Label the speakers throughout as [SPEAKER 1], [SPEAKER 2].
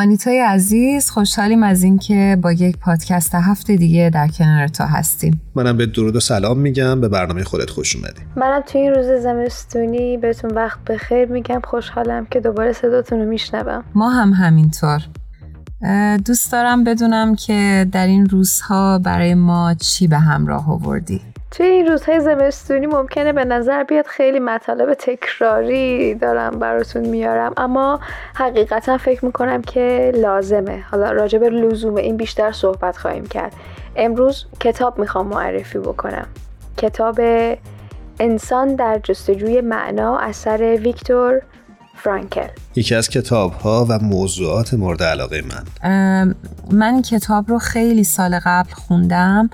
[SPEAKER 1] آنیتای عزیز خوشحالیم از اینکه با یک پادکست هفته دیگه در کنار تو هستیم.
[SPEAKER 2] منم به درود و سلام میگم. به برنامه خودت خوش اومدی.
[SPEAKER 3] منم توی این روز زمستونی بهتون وقت بخیر میگم. خوشحالم که دوباره صداتون رو میشنوم.
[SPEAKER 1] ما هم همینطور. دوست دارم بدونم که در این روزها برای ما چی به همراه آوردی؟
[SPEAKER 3] توی این روزهای زمستونی ممکنه به نظر بیاد خیلی مطالب تکراری دارم براتون میارم اما حقیقتا فکر می‌کنم که لازمه. حالا راجع به لزوم این بیشتر صحبت خواهیم کرد. امروز کتاب می‌خوام معرفی بکنم. کتاب انسان در جستجوی معنا اثر ویکتور فرانکل.
[SPEAKER 2] یکی از کتاب ها و موضوعات مورد علاقه من.
[SPEAKER 1] من کتاب رو خیلی سال قبل خوندم.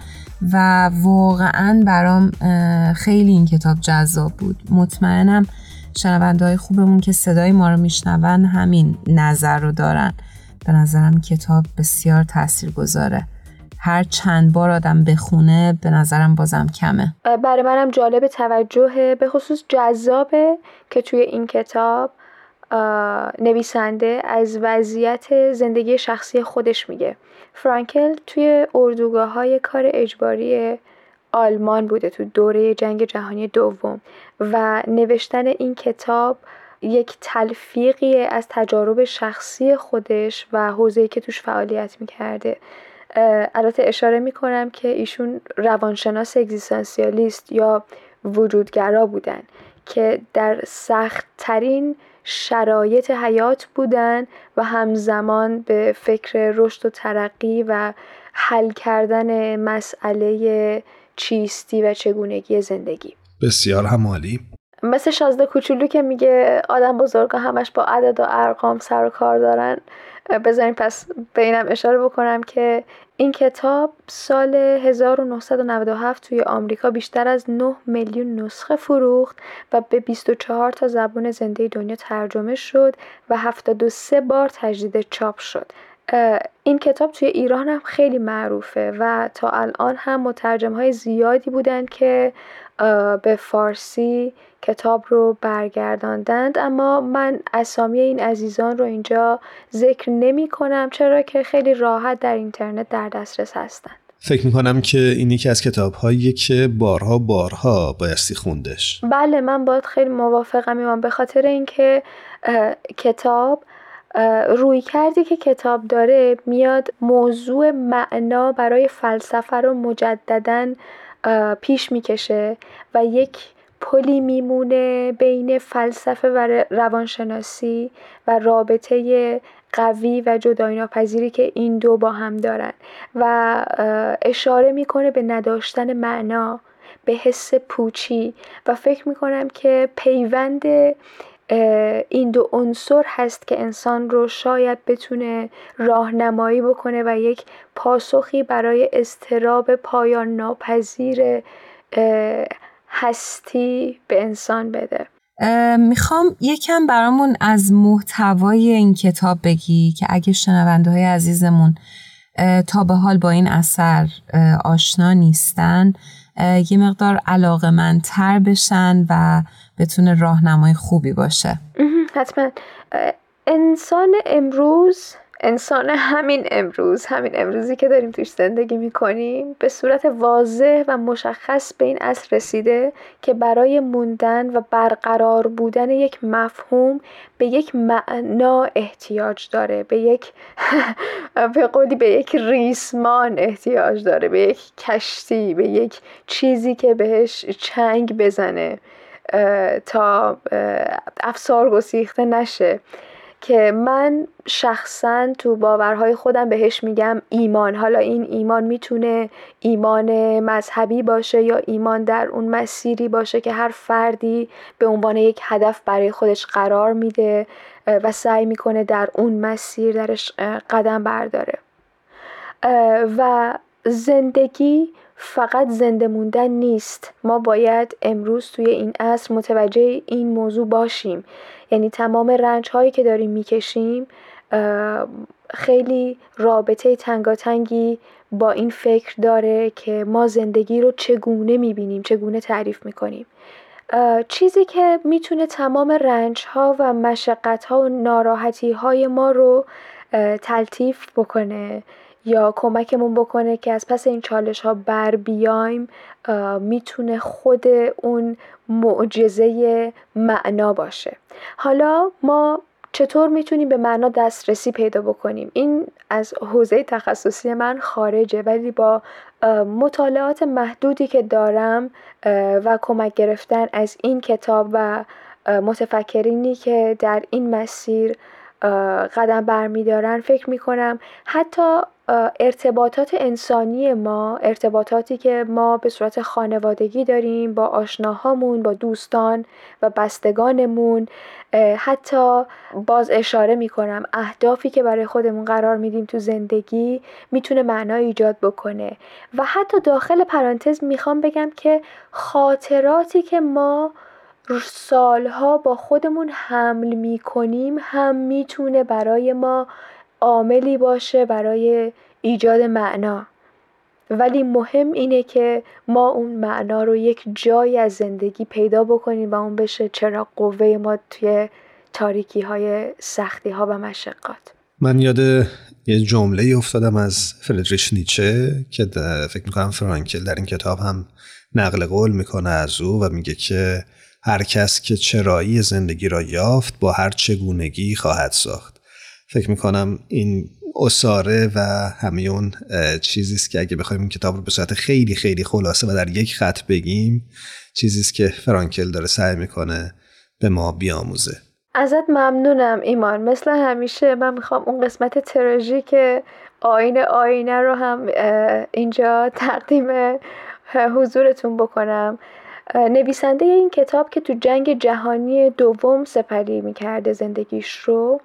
[SPEAKER 1] و واقعا برام خیلی این کتاب جذاب بود. مطمئنم شنونده های خوبمون که صدای ما رو میشنون همین نظر رو دارن. به نظرم کتاب بسیار تاثیر گذاره هر چند بار آدم بخونه به نظرم بازم کمه.
[SPEAKER 3] برای منم جالب توجهه به خصوص جذابه که توی این کتاب نویسنده از وضعیت زندگی شخصی خودش میگه. فرانکل توی اردوگاه های کار اجباری آلمان بوده تو دوره جنگ جهانی دوم و نوشتن این کتاب یک تلفیقی از تجارب شخصی خودش و حوزه‌ای که توش فعالیت می‌کرده. البته اشاره می‌کنم که ایشون روانشناس اگزیستانسیالیست یا وجودگرا بودن که در سخت ترین شرایط حیات بودن و همزمان به فکر رشد و ترقی و حل کردن مسئله چیستی و چگونگی زندگی.
[SPEAKER 2] بسیار همالی.
[SPEAKER 3] مثل شازده کوچولو که میگه آدم بزرگا همش با عدد و ارقام سر و کار دارن بذارین پس به اینم اشاره بکنم که این کتاب سال 1997 توی آمریکا بیشتر از 9 میلیون نسخه فروخت و به 24 تا زبان زنده دنیا ترجمه شد و 73 بار تجدید چاپ شد. این کتاب توی ایران هم خیلی معروفه و تا الان هم مترجم های زیادی بودن که به فارسی کتاب رو برگرداندند. اما من اسامی این عزیزان رو اینجا ذکر نمی کنم چرا که خیلی راحت در اینترنت در دسترس هستند.
[SPEAKER 2] فکر می‌کنم که این یکی از کتاب هایی که بارها بارها بایستی خوندش.
[SPEAKER 3] بله من باید خیلی موافقم ایمان. به خاطر اینکه کتاب روی کردی که کتاب داره میاد موضوع معنا برای فلسفه رو مجددا پیش می‌کشه و یک پلی میمونه بین فلسفه و روانشناسی و رابطه قوی و جدایی ناپذیری که این دو با هم دارن و اشاره می‌کنه به نداشتن معنا به حس پوچی و فکر می‌کنم که پیوند این دو عنصر هست که انسان رو شاید بتونه راهنمایی بکنه و یک پاسخی برای استراب پایان ناپذیر هستی به انسان بده.
[SPEAKER 1] می‌خوام یکم برامون از محتوای این کتاب بگی که اگه شنونده های عزیزمون تا به حال با این اثر آشنا نیستن یه مقدار علاقه من تر بشن و بتونه راهنمای خوبی باشه.
[SPEAKER 3] حتما. انسان امروز انسان همین امروز همین امروزی که داریم توش زندگی می‌کنیم به صورت واضح و مشخص به این اصل رسیده که برای موندن و برقرار بودن یک مفهوم به یک معنا احتیاج داره به یک به قولی به یک ریسمان احتیاج داره به یک کشتی به یک چیزی که بهش چنگ بزنه تا افسار گسیخته نشه. که من شخصا تو باورهای خودم بهش میگم ایمان. حالا این ایمان می‌تونه ایمان مذهبی باشه یا ایمان در اون مسیری باشه که هر فردی به عنوان یک هدف برای خودش قرار میده و سعی می‌کنه در اون مسیر درش قدم برداره. و زندگی فقط زنده موندن نیست. ما باید امروز توی این عصر متوجه این موضوع باشیم. یعنی تمام رنج هایی که داریم می‌کشیم خیلی رابطه تنگاتنگی با این فکر داره که ما زندگی رو چگونه می‌بینیم چگونه تعریف می‌کنیم. چیزی که می‌تونه تمام رنج ها و مشقت ها و ناراحتی های ما رو تلطیف بکنه. یا کمکمون بکنه که از پس این چالش ها بر بیایم می‌تونه خود اون معجزه معنا باشه. حالا ما چطور می‌تونیم به معنا دسترسی پیدا بکنیم؟ این از حوزه تخصصی من خارجه ولی با مطالعات محدودی که دارم و کمک گرفتن از این کتاب و متفکرینی که در این مسیر قدم برمیدارن فکر می‌کنم حتی ارتباطات انسانی ما ارتباطاتی که ما به صورت خانوادگی داریم با آشناهامون با دوستان و بستگانمون حتی باز اشاره می‌کنم اهدافی که برای خودمون قرار میدیم تو زندگی می‌تونه معنا ایجاد بکنه. و حتی داخل پرانتز می‌خوام بگم که خاطراتی که ما سالها با خودمون حمل می‌کنیم هم می‌تونه برای ما عاملی باشه برای ایجاد معنا. ولی مهم اینه که ما اون معنا رو یک جایی از زندگی پیدا بکنیم و اون بشه چرا قوه ما توی تاریکی های سختی ها و مشقات.
[SPEAKER 2] من یاد یه جمله افتادم از فردریش نیچه که فکر می‌کنم فرانکل در این کتاب هم نقل قول می‌کنه از او و میگه که هر کس که چرایی زندگی را یافت با هر چگونگی خواهد ساخت. فکر می‌کنم این اساره و همه اون چیزی که اگه بخوایم این کتاب رو به صورت خیلی خیلی خلاصه و در یک خط بگیم چیزی که فرانکل داره سعی می‌کنه به ما بیاموزه.
[SPEAKER 3] ازت ممنونم ایمان. مثل همیشه من می‌خوام اون قسمت تراژیک آینه آینه رو هم اینجا تقدیم حضورتون بکنم. نویسنده این کتاب که تو جنگ جهانی دوم سپری می‌کرده زندگیش رو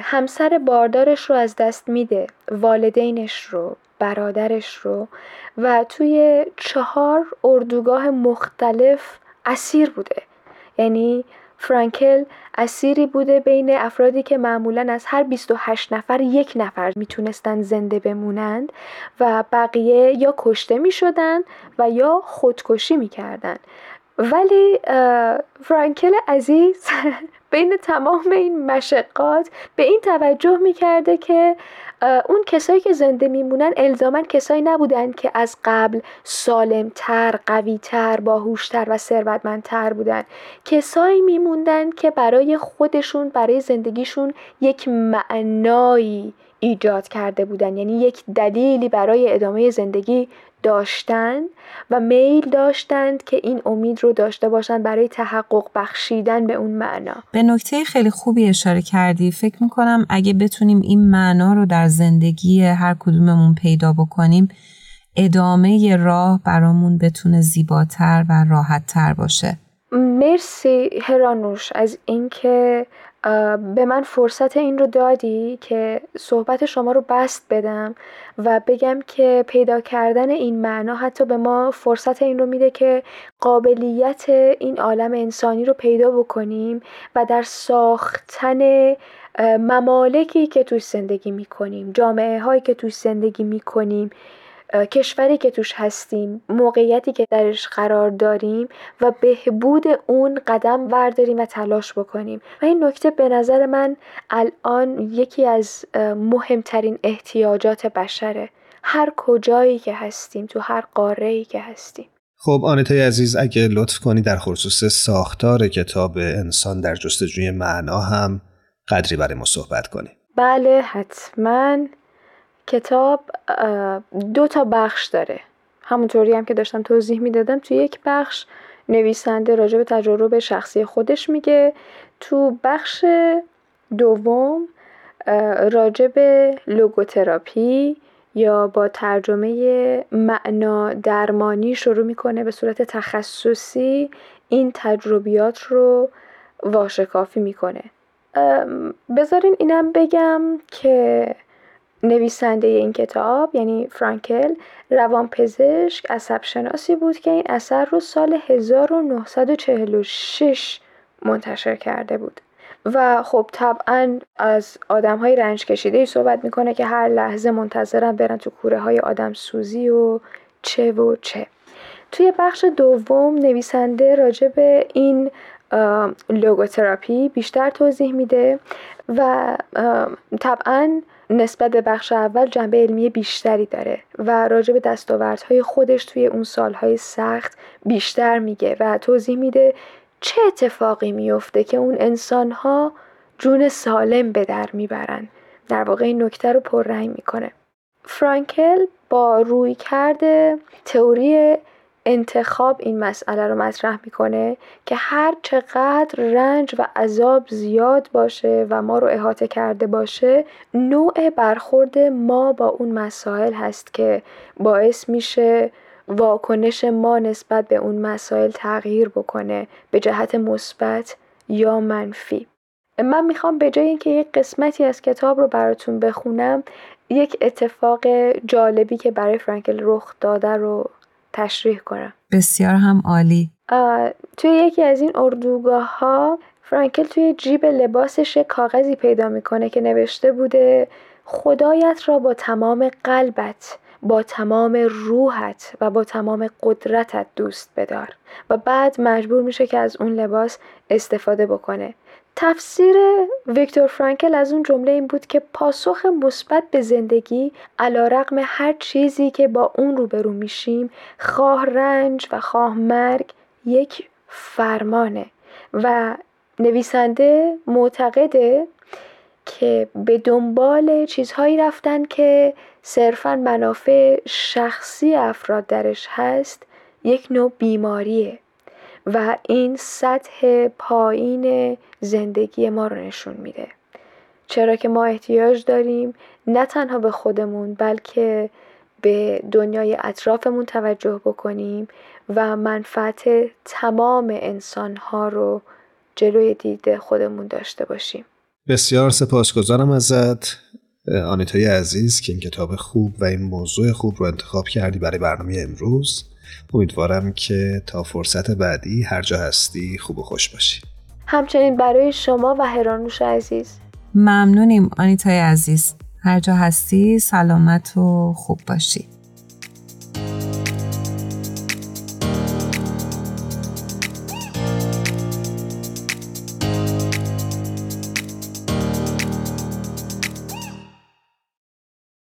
[SPEAKER 3] همسر باردارش رو از دست میده والدینش رو برادرش رو و توی چهار اردوگاه مختلف اسیر بوده. یعنی فرانکل اسیری بوده بین افرادی که معمولا از هر 28 نفر یک نفر می‌تونستن زنده بمونند و بقیه یا کشته می‌شدن و یا خودکشی می‌کردن. ولی فرانکل عزیز بین تمام این مشقات به این توجه می‌کرده که اون کسایی که زنده میمونن الزاما کسایی نبودن که از قبل سالمتر، قویتر، باهوشتر و ثروتمندتر بودن. کسایی میموندن که برای خودشون برای زندگیشون یک معنایی ایجاد کرده بودن. یعنی یک دلیلی برای ادامه زندگی داشتند و میل داشتند که این امید رو داشته باشند برای تحقق بخشیدن به اون معنا.
[SPEAKER 1] به نکته خیلی خوبی اشاره کردی. فکر می‌کنم اگه بتونیم این معنا رو در زندگی هر کدوممون پیدا بکنیم ادامه راه برامون بتونه زیباتر و راحتتر باشه.
[SPEAKER 3] مرسی هرانوش از اینکه به من فرصت این رو دادی که صحبت شما رو بست بدم و بگم که پیدا کردن این معنا حتی به ما فرصت این رو میده که قابلیت این عالم انسانی رو پیدا بکنیم و در ساختن ممالکی که توش زندگی می‌کنیم جامعه هایی که توش زندگی می‌کنیم کشوری که توش هستیم موقعیتی که درش قرار داریم و بهبود اون قدم ورداریم و تلاش بکنیم. و این نکته به نظر من الان یکی از مهمترین احتیاجات بشره. هر کجایی که هستیم تو هر قاره ای که هستیم.
[SPEAKER 2] خب آنتای عزیز اگه لطف کنی در خصوص ساختار کتاب انسان در جستجوی معنا هم قدری برای ما صحبت کنی.
[SPEAKER 3] بله حتما. کتاب دو تا بخش داره. همونطوری هم که داشتم توضیح می‌دادم تو یک بخش نویسنده راجع به تجربه شخصی خودش میگه. تو بخش دوم راجع به لوگوتراپی یا با ترجمه معنا درمانی شروع می‌کنه به صورت تخصصی این تجربیات رو واشکافی می‌کنه. بذارین اینم بگم که نویسنده این کتاب یعنی فرانکل روانپزشک عصب شناسی بود که این اثر رو سال 1946 منتشر کرده بود. و خب طبعا از آدم های رنج کشیده ای صحبت می‌کنه که هر لحظه منتظرن برن تو کوره های آدم سوزی و چه و چه. توی بخش دوم نویسنده راجع به این لوگوتراپی بیشتر توضیح میده و طبعا نسبت به بخش اول جنبه علمی بیشتری داره و راجع به دستاوردهای خودش توی اون سالهای سخت بیشتر میگه و توضیح میده چه اتفاقی میفته که اون انسانها جون سالم به در می‌برن. در واقع این نکته رو پررنگ می‌کنه. فرانکل با روی کرده تئوری انتخاب این مسئله رو مطرح می‌کنه که هر چقدر رنج و عذاب زیاد باشه و ما رو احاطه کرده باشه نوع برخورد ما با اون مسائل هست که باعث میشه واکنش ما نسبت به اون مسائل تغییر بکنه به جهت مثبت یا منفی. من می‌خوام به جای اینکه یک قسمتی از کتاب رو براتون بخونم یک اتفاق جالبی که برای فرانکل رخ داده رو تشریح کنم.
[SPEAKER 1] بسیار هم عالی.
[SPEAKER 3] توی یکی از این اردوگاه ها فرانکل توی جیب لباسش کاغذی پیدا می‌کنه که نوشته بوده خدایت را با تمام قلبت با تمام روحت و با تمام قدرتت دوست بدار. و بعد مجبور میشه که از اون لباس استفاده بکنه. تفسیر ویکتور فرانکل از اون جمله این بود که پاسخ مثبت به زندگی علا رقم هر چیزی که با اون روبرو میشیم خواه رنج و خواه مرگ یک فرمانه. و نویسنده معتقده که به دنبال چیزهایی رفتن که صرفا منافع شخصی افراد درش هست یک نوع بیماریه. و این سطح پایین زندگی ما رو نشون میده. چرا که ما احتیاج داریم نه تنها به خودمون بلکه به دنیای اطرافمون توجه بکنیم و منفعت تمام انسانها رو جلوی دید خودمون داشته باشیم.
[SPEAKER 2] بسیار سپاسگزارم ازت آنیتای عزیز که این کتاب خوب و این موضوع خوب رو انتخاب کردی برای برنامه امروز. امیدوارم که تا فرصت بعدی هر جا هستی خوب و خوش باشی.
[SPEAKER 3] همچنین برای شما و هرانوش عزیز.
[SPEAKER 1] ممنونیم آنیتای عزیز. هر جا هستی سلامت و خوب باشی.